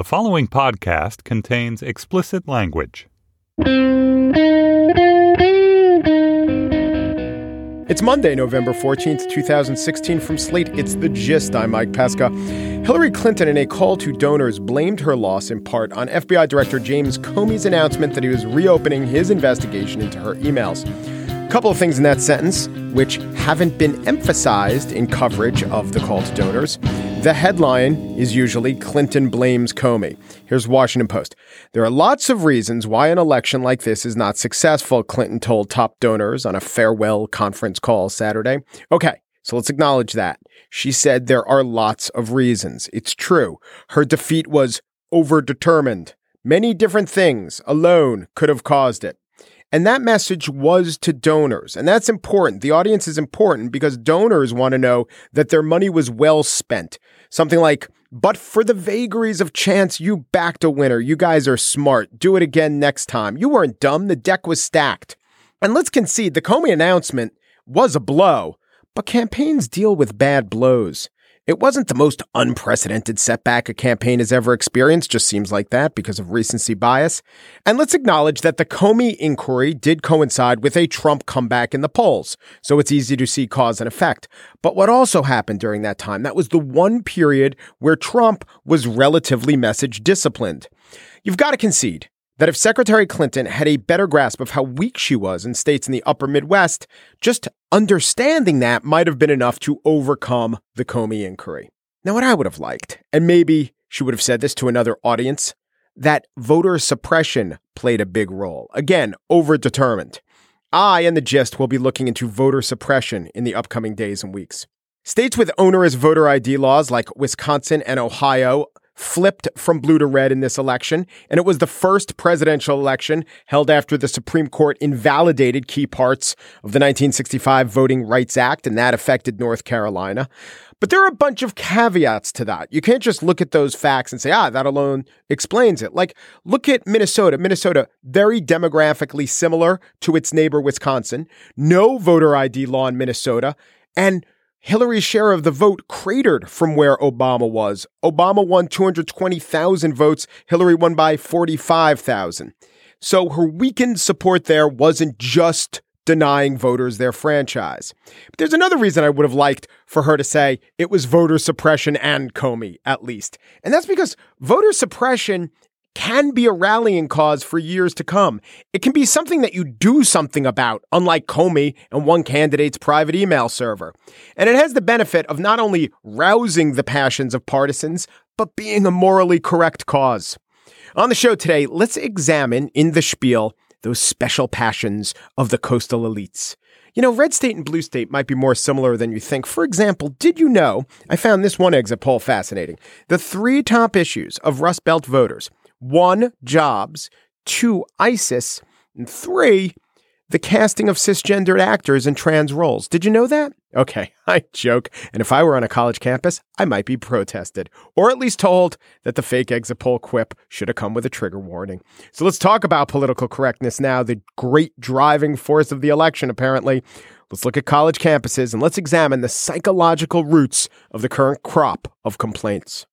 The following podcast contains explicit language. It's Monday, November 14th, 2016. From Slate, it's The Gist. I'm Mike Pesca. Hillary Clinton, in a call to donors, blamed her loss in part on FBI Director James Comey's announcement that he was reopening his investigation into her emails. A couple of things in that sentence which haven't been emphasized in coverage of the call to donors. The headline is usually Clinton blames Comey. Here's Washington Post. There are lots of reasons why an election like this is not successful, Clinton told top donors on a farewell conference call Saturday. Okay, so let's acknowledge that. She said there are lots of reasons. It's true. Her defeat was overdetermined. Many different things alone could have caused it. And that message was to donors. And that's important. The audience is important because donors want to know that their money was well spent. Something like, but for the vagaries of chance, you backed a winner. You guys are smart. Do it again next time. You weren't dumb. The deck was stacked. And let's concede the Comey announcement was a blow, but campaigns deal with bad blows. It wasn't the most unprecedented setback a campaign has ever experienced, just seems like that because of recency bias. And let's acknowledge that the Comey inquiry did coincide with a Trump comeback in the polls, so it's easy to see cause and effect. But what also happened during that time, that was the one period where Trump was relatively message disciplined. You've got to concede that if Secretary Clinton had a better grasp of how weak she was in states in the upper Midwest, just understanding that might have been enough to overcome the Comey inquiry. Now, what I would have liked, and maybe she would have said this to another audience, that voter suppression played a big role. Again, overdetermined. I and the gist will be looking into voter suppression in the upcoming days and weeks. States with onerous voter ID laws like Wisconsin and Ohio flipped from blue to red in this election, and it was the first presidential election held after the Supreme Court invalidated key parts of the 1965 Voting Rights Act, and that affected North Carolina. But there are a bunch of caveats to that. You can't just look at those facts and say, ah, that alone explains it. Like, look at Minnesota. Minnesota, very demographically similar to its neighbor, Wisconsin. No voter ID law in Minnesota. And Hillary's share of the vote cratered from where Obama was. Obama won 220,000 votes, Hillary won by 45,000. So her weakened support there wasn't just denying voters their franchise. But there's another reason I would have liked for her to say it was voter suppression and Comey, at least. And that's because voter suppression can be a rallying cause for years to come. It can be something that you do something about, unlike Comey and one candidate's private email server. And it has the benefit of not only rousing the passions of partisans, but being a morally correct cause. On the show today, let's examine in the spiel those special passions of the coastal elites. You know, red state and blue state might be more similar than you think. For example, did you know? I found this one exit poll fascinating. The three top issues of Rust Belt voters one, jobs, two, ISIS, and three, the casting of cisgendered actors in trans roles. Did you know that? Okay, I joke. And if I were on a college campus, I might be protested, or at least told that the fake exit poll quip should have come with a trigger warning. So let's talk about political correctness now, the great driving force of the election, apparently. Let's look at college campuses and let's examine the psychological roots of the current crop of complaints.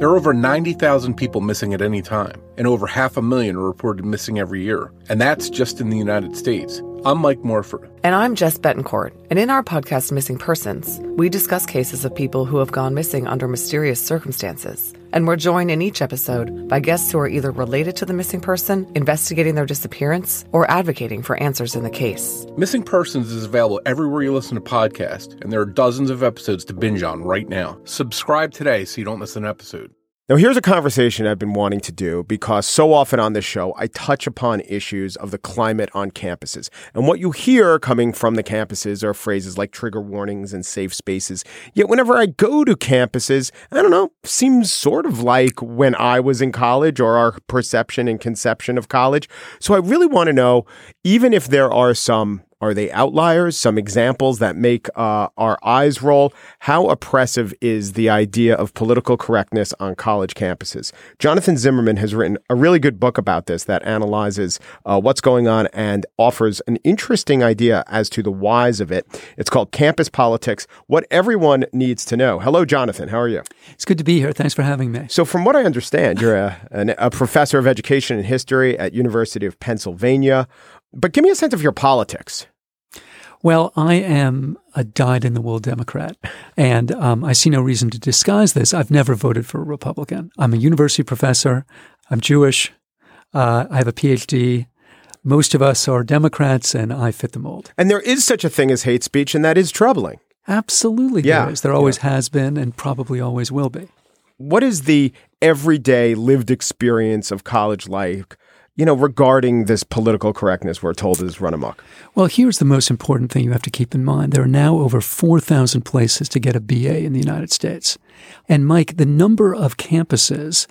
There are over 90,000 people missing at any time, and over half a million are reported missing every year. And that's just in the United States. I'm Mike Morford. And I'm Jess Betancourt. And in our podcast, Missing Persons, we discuss cases of people who have gone missing under mysterious circumstances. And we're joined in each episode by guests who are either related to the missing person, investigating their disappearance, or advocating for answers in the case. Missing Persons is available everywhere you listen to podcasts, and there are dozens of episodes to binge on right now. Subscribe today so you don't miss an episode. Now, here's a conversation I've been wanting to do because so often on this show, I touch upon issues of the climate on campuses. And what you hear coming from the campuses are phrases like trigger warnings and safe spaces. Yet, whenever I go to campuses, I don't know, seems sort of like when I was in college or our perception and conception of college. So I really want to know, even if there are some Are they outliers? Some examples that make uh, our eyes roll? How oppressive is the idea of political correctness on college campuses? Jonathan Zimmerman has written a really good book about this that analyzes uh, what's going on and offers an interesting idea as to the whys of it. It's called Campus Politics What Everyone Needs to Know. Hello, Jonathan. How are you? It's good to be here. Thanks for having me. So, from what I understand, you're a, an, a professor of education and history at University of Pennsylvania. But give me a sense of your politics. Well, I am a dyed in the wool Democrat, and um, I see no reason to disguise this. I've never voted for a Republican. I'm a university professor. I'm Jewish. Uh, I have a PhD. Most of us are Democrats, and I fit the mold. And there is such a thing as hate speech, and that is troubling. Absolutely, Yeah, there is. There always yeah. has been, and probably always will be. What is the everyday lived experience of college life, you know, regarding this political correctness we're told is run amok? Well, here's the most important thing you have to keep in mind. There are now over 4,000 places to get a BA in the United States. And Mike, the number of campuses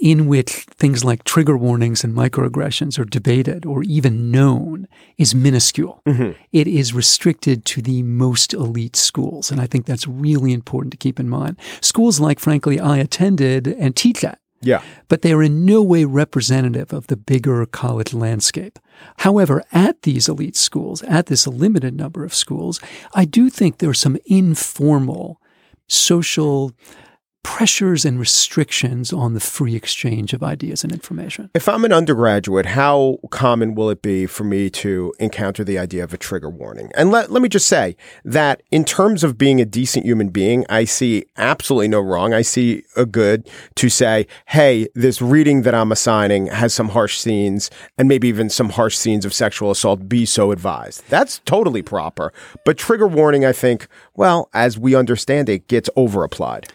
in which things like trigger warnings and microaggressions are debated or even known is minuscule. Mm-hmm. It is restricted to the most elite schools. And I think that's really important to keep in mind. Schools like, frankly, I attended and teach at Yeah. but they are in no way representative of the bigger college landscape. However, at these elite schools, at this limited number of schools, I do think there are some informal social pressures and restrictions on the free exchange of ideas and information. If I'm an undergraduate, how common will it be for me to encounter the idea of a trigger warning? And let, let me just say that in terms of being a decent human being, I see absolutely no wrong. I see a good to say, hey, this reading that I'm assigning has some harsh scenes and maybe even some harsh scenes of sexual assault. Be so advised. That's totally proper. But trigger warning, I think, well, as we understand it, gets over applied.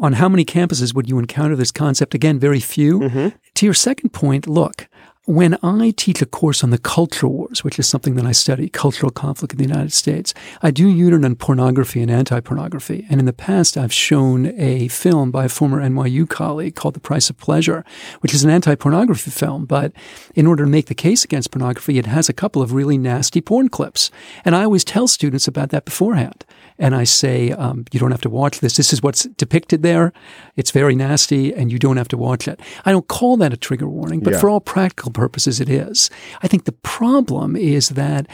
On how many campuses would you encounter this concept? Again, very few. Mm-hmm. To your second point, look, when I teach a course on the culture wars, which is something that I study, cultural conflict in the United States, I do unit on pornography and anti-pornography. And in the past, I've shown a film by a former NYU colleague called The Price of Pleasure, which is an anti-pornography film. But in order to make the case against pornography, it has a couple of really nasty porn clips. And I always tell students about that beforehand and I say, um, you don't have to watch this. This is what's depicted there. It's very nasty, and you don't have to watch it. I don't call that a trigger warning, but Yeah. for all practical purposes, it is. I think the problem is that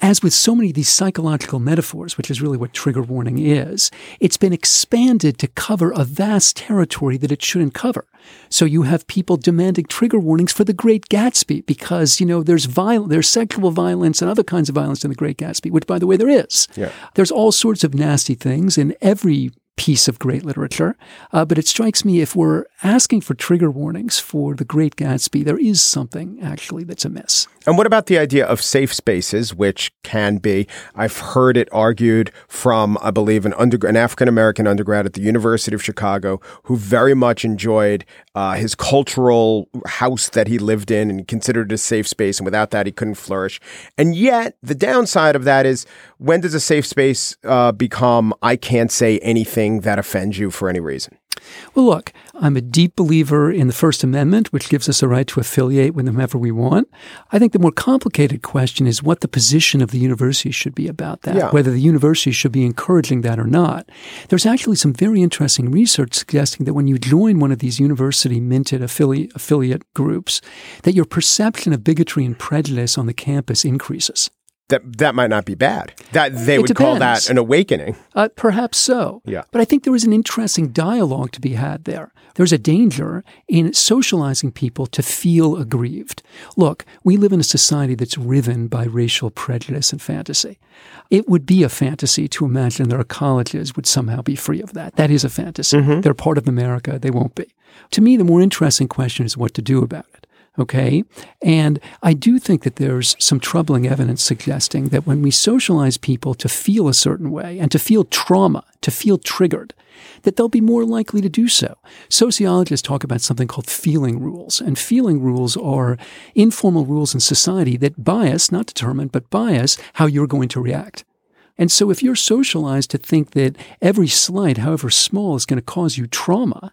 as with so many of these psychological metaphors, which is really what trigger warning is, it's been expanded to cover a vast territory that it shouldn't cover. So you have people demanding trigger warnings for the Great Gatsby because, you know, there's viol- there's sexual violence and other kinds of violence in the Great Gatsby, which by the way there is. Yeah. There's all sorts of nasty things in every piece of great literature. Uh, but it strikes me if we're asking for trigger warnings for the Great Gatsby, there is something actually that's amiss. And what about the idea of safe spaces, which can be? I've heard it argued from, I believe, an, under, an African American undergrad at the University of Chicago who very much enjoyed uh, his cultural house that he lived in and considered it a safe space. And without that, he couldn't flourish. And yet, the downside of that is when does a safe space uh, become, I can't say anything that offends you for any reason? Well, look, I'm a deep believer in the First Amendment, which gives us a right to affiliate with whomever we want. I think the more complicated question is what the position of the university should be about that, Yeah. whether the university should be encouraging that or not. There's actually some very interesting research suggesting that when you join one of these university minted affiliate, affiliate groups, that your perception of bigotry and prejudice on the campus increases. That, that might not be bad. That they It would call that an awakening. Uh, perhaps so. Yeah. But I think there is an interesting dialogue to be had there. There's a danger in socializing people to feel aggrieved. Look, we live in a society that's riven by racial prejudice and fantasy. It would be a fantasy to imagine that our colleges would somehow be free of that. That is a fantasy. They're part of America. They won't be. To me, the more interesting question is what to do about it. Okay. And I do think that there's some troubling evidence suggesting that when we socialize people to feel a certain way and to feel trauma, to feel triggered, that they'll be more likely to do so. Sociologists talk about something called feeling rules, and feeling rules are informal rules in society that bias, not determine, but bias how you're going to react. And so if you're socialized to think that every slight, however small, is going to cause you trauma,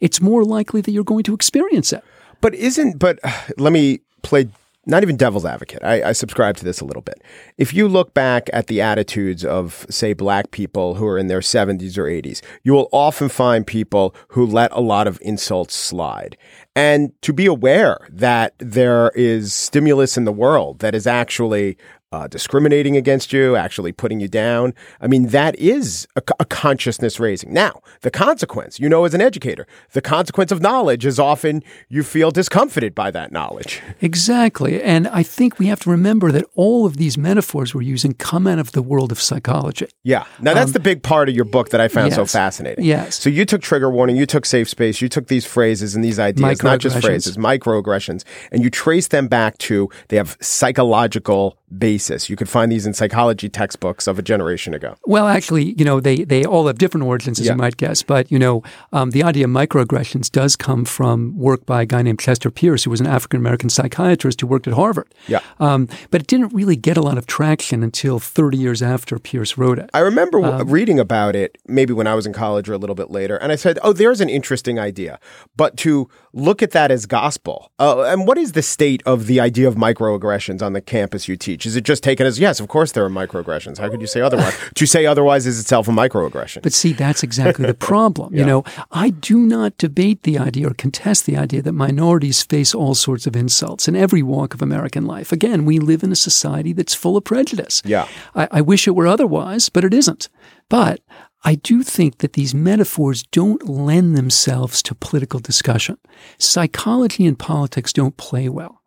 it's more likely that you're going to experience it. But isn't, but let me play not even devil's advocate. I, I, subscribe to this a little bit. If you look back at the attitudes of, say, black people who are in their 70s or 80s, you will often find people who let a lot of insults slide. And to be aware that there is stimulus in the world that is actually uh, discriminating against you, actually putting you down. I mean, that is a, a, consciousness raising. Now, the consequence, you know, as an educator, the consequence of knowledge is often you feel discomfited by that knowledge. Exactly. And I think we have to remember that all of these metaphors we're using come out of the world of psychology. Yeah. Now, that's um, the big part of your book that I found yes, so fascinating. Yes. So you took trigger warning, you took safe space, you took these phrases and these ideas, not just phrases, microaggressions, and you trace them back to they have psychological basis. You could find these in psychology textbooks of a generation ago. Well, actually, you know, they, they all have different origins, as yeah. you might guess. But, you know, um, the idea of microaggressions does come from work by a guy named Chester Pierce, who was an African American psychiatrist who worked at Harvard. Yeah. Um, but it didn't really get a lot of traction until 30 years after Pierce wrote it. I remember um, reading about it maybe when I was in college or a little bit later. And I said, oh, there's an interesting idea. But to look at that as gospel, uh, and what is the state of the idea of microaggressions on the campus you teach? Is it just taken as yes? Of course, there are microaggressions. How could you say otherwise? to say otherwise is itself a microaggression. But see, that's exactly the problem. yeah. You know, I do not debate the idea or contest the idea that minorities face all sorts of insults in every walk of American life. Again, we live in a society that's full of prejudice. Yeah, I, I wish it were otherwise, but it isn't. But I do think that these metaphors don't lend themselves to political discussion. Psychology and politics don't play well.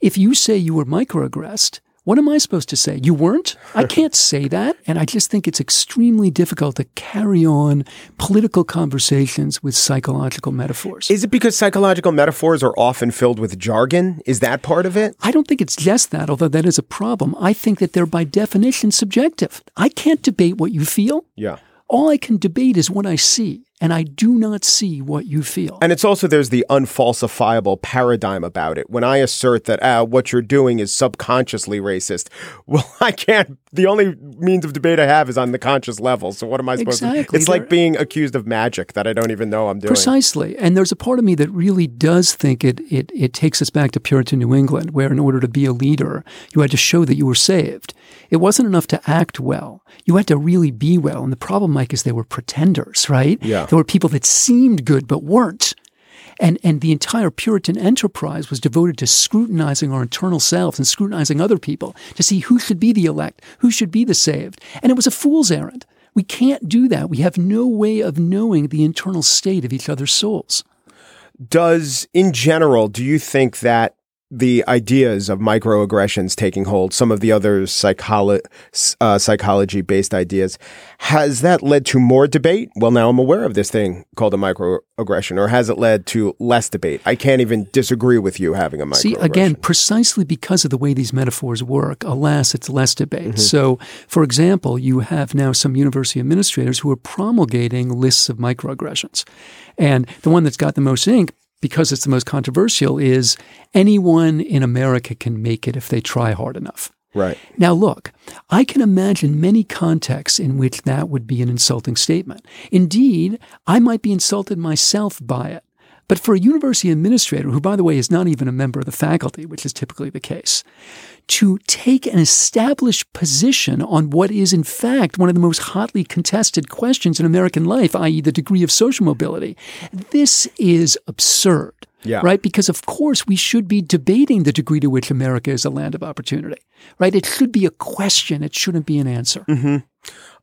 If you say you were microaggressed, what am I supposed to say? You weren't? I can't say that. And I just think it's extremely difficult to carry on political conversations with psychological metaphors. Is it because psychological metaphors are often filled with jargon? Is that part of it? I don't think it's just that, although that is a problem. I think that they're by definition subjective. I can't debate what you feel. Yeah. All I can debate is what I see and I do not see what you feel. And it's also there's the unfalsifiable paradigm about it. When I assert that ah, what you're doing is subconsciously racist, well, I can't. The only means of debate I have is on the conscious level. So what am I supposed exactly. to? It's there, like being accused of magic that I don't even know I'm doing. Precisely. And there's a part of me that really does think it it it takes us back to Puritan New England, where in order to be a leader, you had to show that you were saved. It wasn't enough to act well. You had to really be well. And the problem, Mike, is they were pretenders, right? Yeah. There were people that seemed good but weren't. And, and the entire Puritan enterprise was devoted to scrutinizing our internal selves and scrutinizing other people to see who should be the elect, who should be the saved. And it was a fool's errand. We can't do that. We have no way of knowing the internal state of each other's souls. Does, in general, do you think that the ideas of microaggressions taking hold, some of the other psycholo- uh, psychology based ideas, has that led to more debate? Well, now I'm aware of this thing called a microaggression, or has it led to less debate? I can't even disagree with you having a microaggression. See, again, precisely because of the way these metaphors work, alas, it's less debate. Mm-hmm. So, for example, you have now some university administrators who are promulgating lists of microaggressions. And the one that's got the most ink because it's the most controversial, is anyone in America can make it if they try hard enough. Right. Now, look, I can imagine many contexts in which that would be an insulting statement. Indeed, I might be insulted myself by it. But for a university administrator, who, by the way, is not even a member of the faculty, which is typically the case, to take an established position on what is, in fact, one of the most hotly contested questions in American life, i.e., the degree of social mobility. This is absurd. Yeah. Right? Because, of course, we should be debating the degree to which America is a land of opportunity. Right? It should be a question, it shouldn't be an answer. Mm-hmm.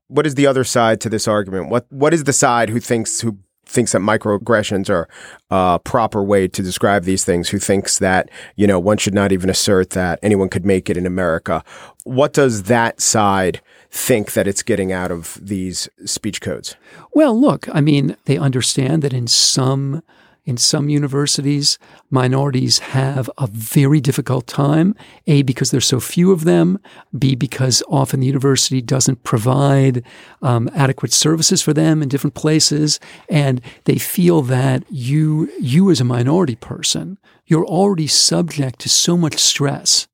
What is the other side to this argument? What What is the side who thinks, who thinks that microaggressions are a proper way to describe these things, who thinks that, you know, one should not even assert that anyone could make it in America. What does that side think that it's getting out of these speech codes? Well, look, I mean, they understand that in some in some universities, minorities have a very difficult time. A, because there's so few of them. B, because often the university doesn't provide um, adequate services for them in different places. And they feel that you, you as a minority person, you're already subject to so much stress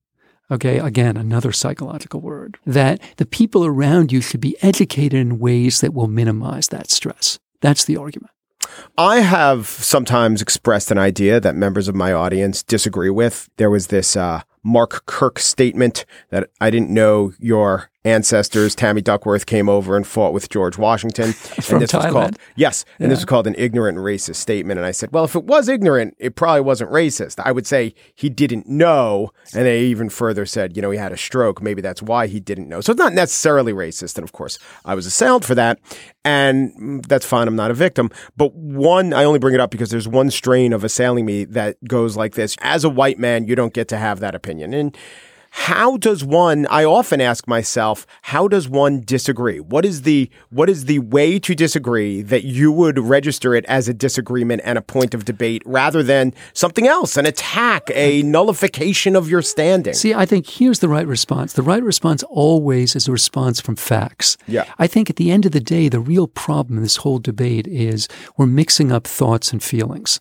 Okay, again, another psychological word. That the people around you should be educated in ways that will minimize that stress. That's the argument. I have sometimes expressed an idea that members of my audience disagree with. There was this uh, Mark Kirk statement that I didn't know your ancestors, Tammy Duckworth, came over and fought with George Washington. From and this was Thailand. called yes, and this was called an ignorant and racist statement. And I said, well, if it was ignorant, it probably wasn't racist. I would say he didn't know, and they even further said, you know, he had a stroke. Maybe that's why he didn't know. So it's not necessarily racist. And of course, I was assailed for that, and that's fine. I'm not a victim. But one, I only bring it up because there's one strain of assailing me that goes like this: as a white man, you don't get to have that opinion, and how does one i often ask myself how does one disagree what is the what is the way to disagree that you would register it as a disagreement and a point of debate rather than something else an attack a nullification of your standing See, I think here's the right response. The right response always is a response from facts. Yeah. I think at the end of the day, the real problem in this whole debate is we're mixing up thoughts and feelings.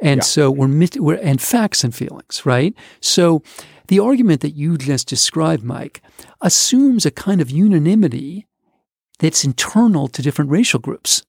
And so we're, we're, and facts and feelings, right? So the argument that you just described, Mike, assumes a kind of unanimity that's internal to different racial groups.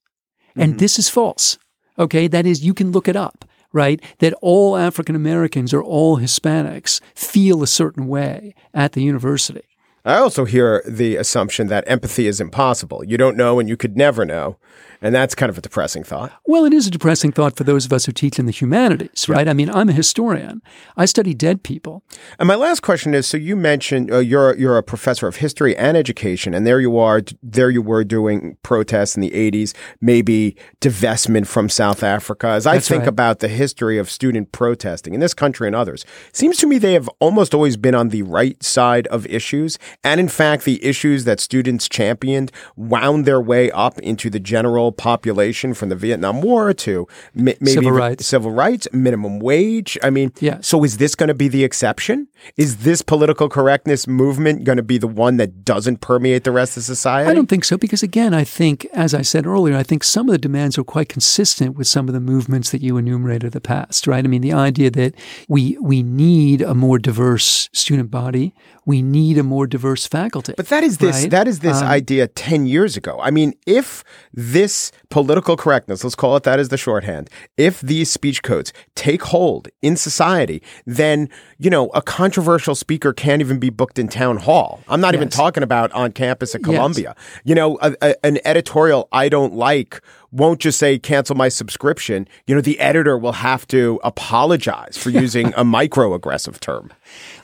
And mm-hmm. this is false. Okay. That is, you can look it up, right? That all African Americans or all Hispanics feel a certain way at the university. i also hear the assumption that empathy is impossible you don't know and you could never know and that's kind of a depressing thought Well, it is a depressing thought for those of us who teach in the humanities, right? I mean, I'm a historian. I study dead people. And my last question is: So you mentioned uh, you're you're a professor of history and education, and there you are, there you were doing protests in the '80s, maybe divestment from South Africa. As I That's think right. about the history of student protesting in this country and others, it seems to me they have almost always been on the right side of issues, and in fact, the issues that students championed wound their way up into the general population from the Vietnam War to mi- maybe Civil rights. civil rights, minimum wage. I mean, Yes. so is this going to be the exception? Is this political correctness movement going to be the one that doesn't permeate the rest of society? I don't think so because, again, I think, as I said earlier, I think some of the demands are quite consistent with some of the movements that you enumerated in the past, right? I mean, the idea that we we need a more diverse student body, we need a more diverse faculty. But that is this right? that is this Um, idea 10 years ago. I mean, if this political correctness, let's call it that as the shorthand, if these speech codes take hold in society, then, you know, a controversial speaker can't even be booked in town hall. I'm not even talking about on campus at Yes. Columbia. You know, a, a, an editorial I don't like won't just say cancel my subscription. You know, the editor will have to apologize for using a microaggressive term.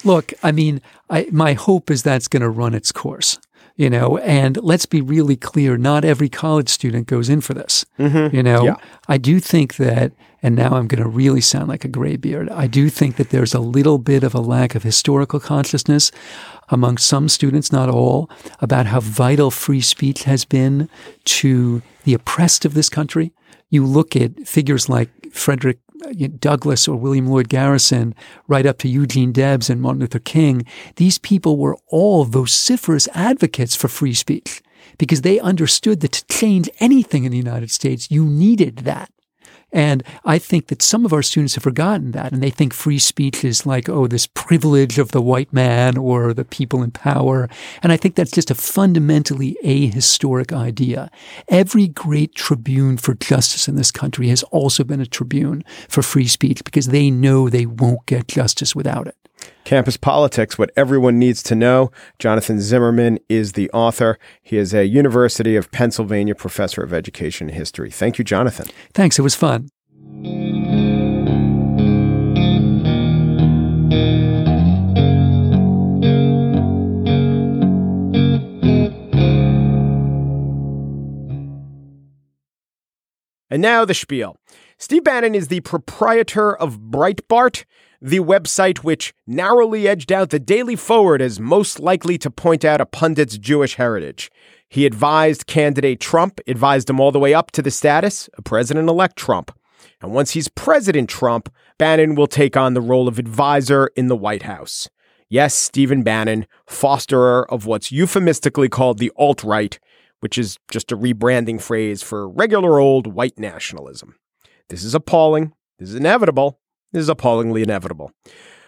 Look, I mean, I, my hope is that's going to run its course, you know, and let's be really clear. Not every college student goes in for this. You know, Mm-hmm. Yeah. I do think that, and now I'm going to really sound like a graybeard. I do think that there's a little bit of a lack of historical consciousness among some students, not all, about how vital free speech has been to the oppressed of this country. You look at figures like Frederick uh, Douglass or William Lloyd Garrison, right up to Eugene Debs and Martin Luther King. These people were all vociferous advocates for free speech because they understood that to change anything in the United States, you needed that. And I think that some of our students have forgotten that, and they think free speech is like, oh, this privilege of the white man or the people in power. And I think that's just a fundamentally ahistoric idea. Every great tribune for justice in this country has also been a tribune for free speech because they know they won't get justice without it. Campus Politics, What Everyone Needs to Know. Jonathan Zimmerman is the author. He is a University of Pennsylvania professor of education and history. Thank you, Jonathan. Thanks. It was fun. And now the spiel. Steve Bannon is the proprietor of Breitbart, the website which narrowly edged out the Daily Forward as most likely to point out a pundit's Jewish heritage. He advised candidate Trump, advised him all the way up to the status of President elect Trump. And once he's President Trump, Bannon will take on the role of advisor in the White House. Yes, Stephen Bannon, fosterer of what's euphemistically called the alt right, which is just a rebranding phrase for regular old white nationalism. This is appalling. This is inevitable. This is appallingly inevitable.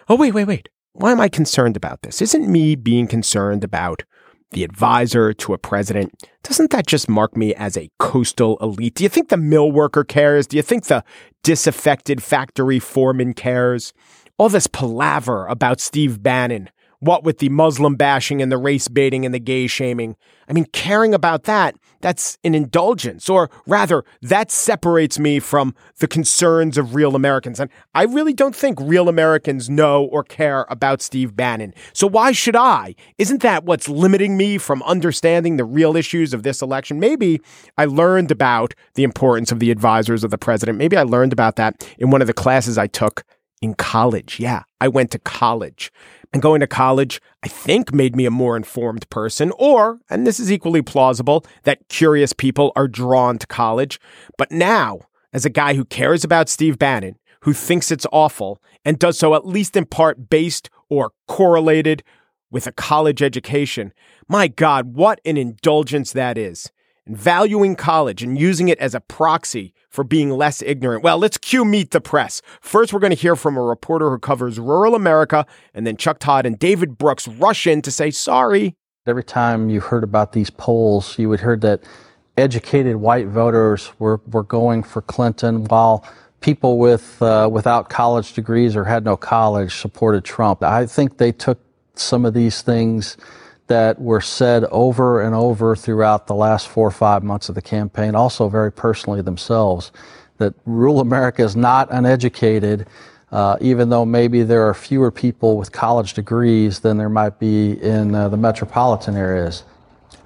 Oh, wait, wait, wait. Why am I concerned about this? Isn't me being concerned about the advisor to a president, doesn't that just mark me as a coastal elite? Do you think the mill worker cares? Do you think the disaffected factory foreman cares? all this palaver about Steve Bannon, what with the Muslim bashing and the race baiting and the gay shaming. I mean, caring about that, that's an indulgence, or rather, that separates me from the concerns of real Americans. And I really don't think real Americans know or care about Steve Bannon. So why should I? Isn't that what's limiting me from understanding the real issues of this election? Maybe I learned about the importance of the advisors of the president. Maybe I learned about that in one of the classes I took in college. Yeah, I went to college. And going to college, I think, made me a more informed person. Or, and this is equally plausible, that curious people are drawn to college. But now, as a guy who cares about Steve Bannon, who thinks it's awful, and does so at least in part based or correlated with a college education, my God, what an indulgence that is and valuing college and using it as a proxy for being less ignorant. Well, let's cue Meet the Press. First, we're going to hear from a reporter who covers rural America, and then Chuck Todd and David Brooks rush in to say sorry. Every time you heard about these polls, you would hear that educated white voters were, were going for Clinton while people with uh, without college degrees or had no college supported Trump. I think they took some of these things that were said over and over throughout the last four or five months of the campaign, also very personally themselves, that rural America is not uneducated, uh, even though maybe there are fewer people with college degrees than there might be in uh, the metropolitan areas.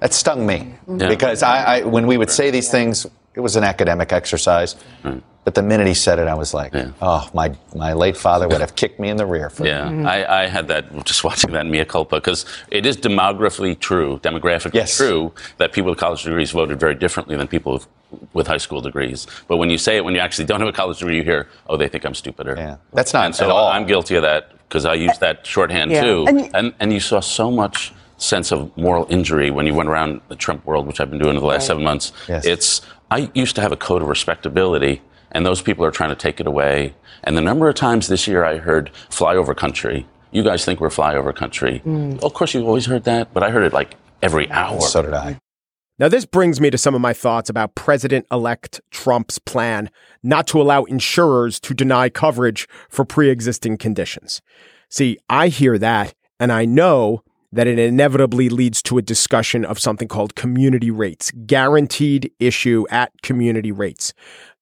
That stung me yeah. because I, I, when we would say these things, it was an academic exercise. Right. But the minute he said it, I was like, yeah. oh, my, my late father would have kicked me in the rear. For yeah, mm-hmm. I, I, had that just watching that mea culpa because it is demographically true, demographically yes. true that people with college degrees voted very differently than people with, with, high school degrees. But when you say it, when you actually don't have a college degree, you hear, oh, they think I'm stupider. Yeah, that's not and so at all. I'm guilty of that because I use that shorthand yeah. too. And, and, and you saw so much sense of moral injury when you went around the Trump world, which I've been doing for the last right. seven months. Yes. It's I used to have a code of respectability and those people are trying to take it away. And the number of times this year I heard flyover country. You guys think we're flyover country. Mm. Of course, you've always heard that, but I heard it like every hour. So did I. Now, this brings me to some of my thoughts about President elect Trump's plan not to allow insurers to deny coverage for pre existing conditions. See, I hear that, and I know that it inevitably leads to a discussion of something called community rates, guaranteed issue at community rates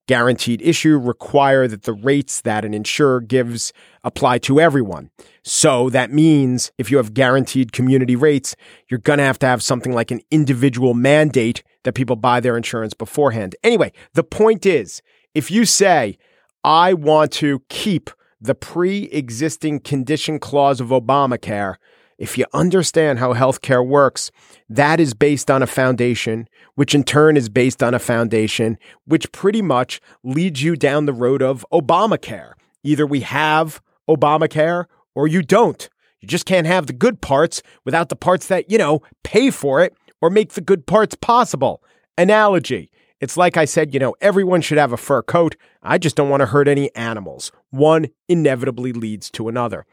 guaranteed issue require that the rates that an insurer gives apply to everyone. So that means if you have guaranteed community rates, you're going to have to have something like an individual mandate that people buy their insurance beforehand. Anyway, the point is if you say, I want to keep the pre existing condition clause of Obamacare, if you understand how healthcare works, that is based on a foundation, which in turn is based on a foundation, which pretty much leads you down the road of Obamacare. Either we have Obamacare or you don't. You just can't have the good parts without the parts that, you know, pay for it or make the good parts possible. Analogy. It's like I said, you know, everyone should have a fur coat. I just don't want to hurt any animals. One inevitably leads to another.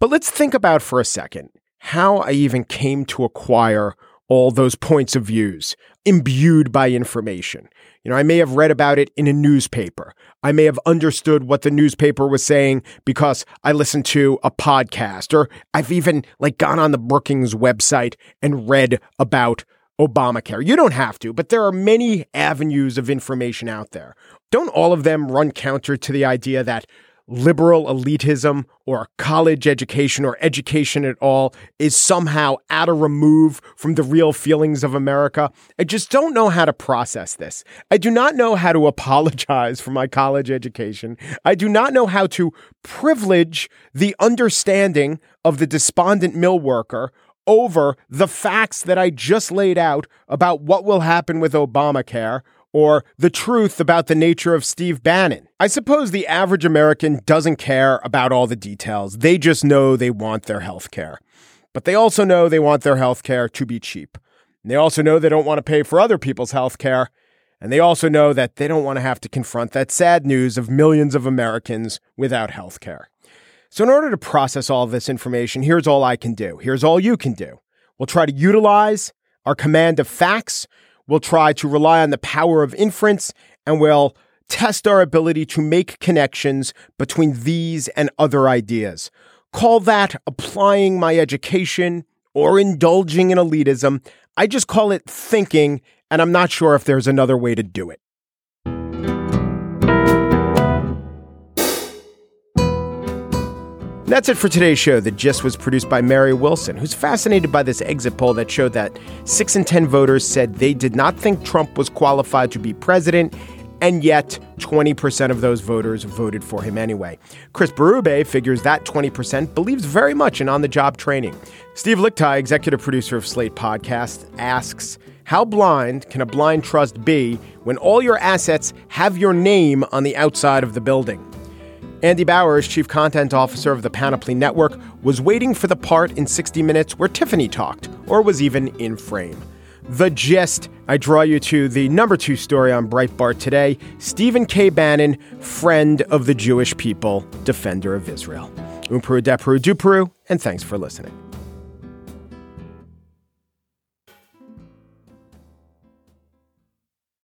But let's think about for a second how I even came to acquire all those points of views imbued by information. You know, I may have read about it in a newspaper. I may have understood what the newspaper was saying because I listened to a podcast or I've even like gone on the Brookings website and read about Obamacare. You don't have to, but there are many avenues of information out there. Don't all of them run counter to the idea that liberal elitism or college education or education at all is somehow at a remove from the real feelings of America. I just don't know how to process this. I do not know how to apologize for my college education. I do not know how to privilege the understanding of the despondent mill worker over the facts that I just laid out about what will happen with Obamacare or the truth about the nature of Steve Bannon. I suppose the average American doesn't care about all the details. They just know they want their health care. But they also know they want their health care to be cheap. And they also know they don't want to pay for other people's health care. And they also know that they don't want to have to confront that sad news of millions of Americans without health care. So, in order to process all this information, here's all I can do. Here's all you can do. We'll try to utilize our command of facts We'll try to rely on the power of inference and we'll test our ability to make connections between these and other ideas. Call that applying my education or indulging in elitism. I just call it thinking, and I'm not sure if there's another way to do it. That's it for today's show. The Gist was produced by Mary Wilson, who's fascinated by this exit poll that showed that 6 in 10 voters said they did not think Trump was qualified to be president, and yet 20% of those voters voted for him anyway. Chris Berube figures that 20% believes very much in on the job training. Steve Lickteig, executive producer of Slate Podcast, asks, How blind can a blind trust be when all your assets have your name on the outside of the building? Andy Bowers, chief content officer of the Panoply Network, was waiting for the part in 60 Minutes where Tiffany talked, or was even in frame. The gist I draw you to the number two story on Breitbart today Stephen K. Bannon, friend of the Jewish people, defender of Israel. Umpru Depru Dupru, and thanks for listening.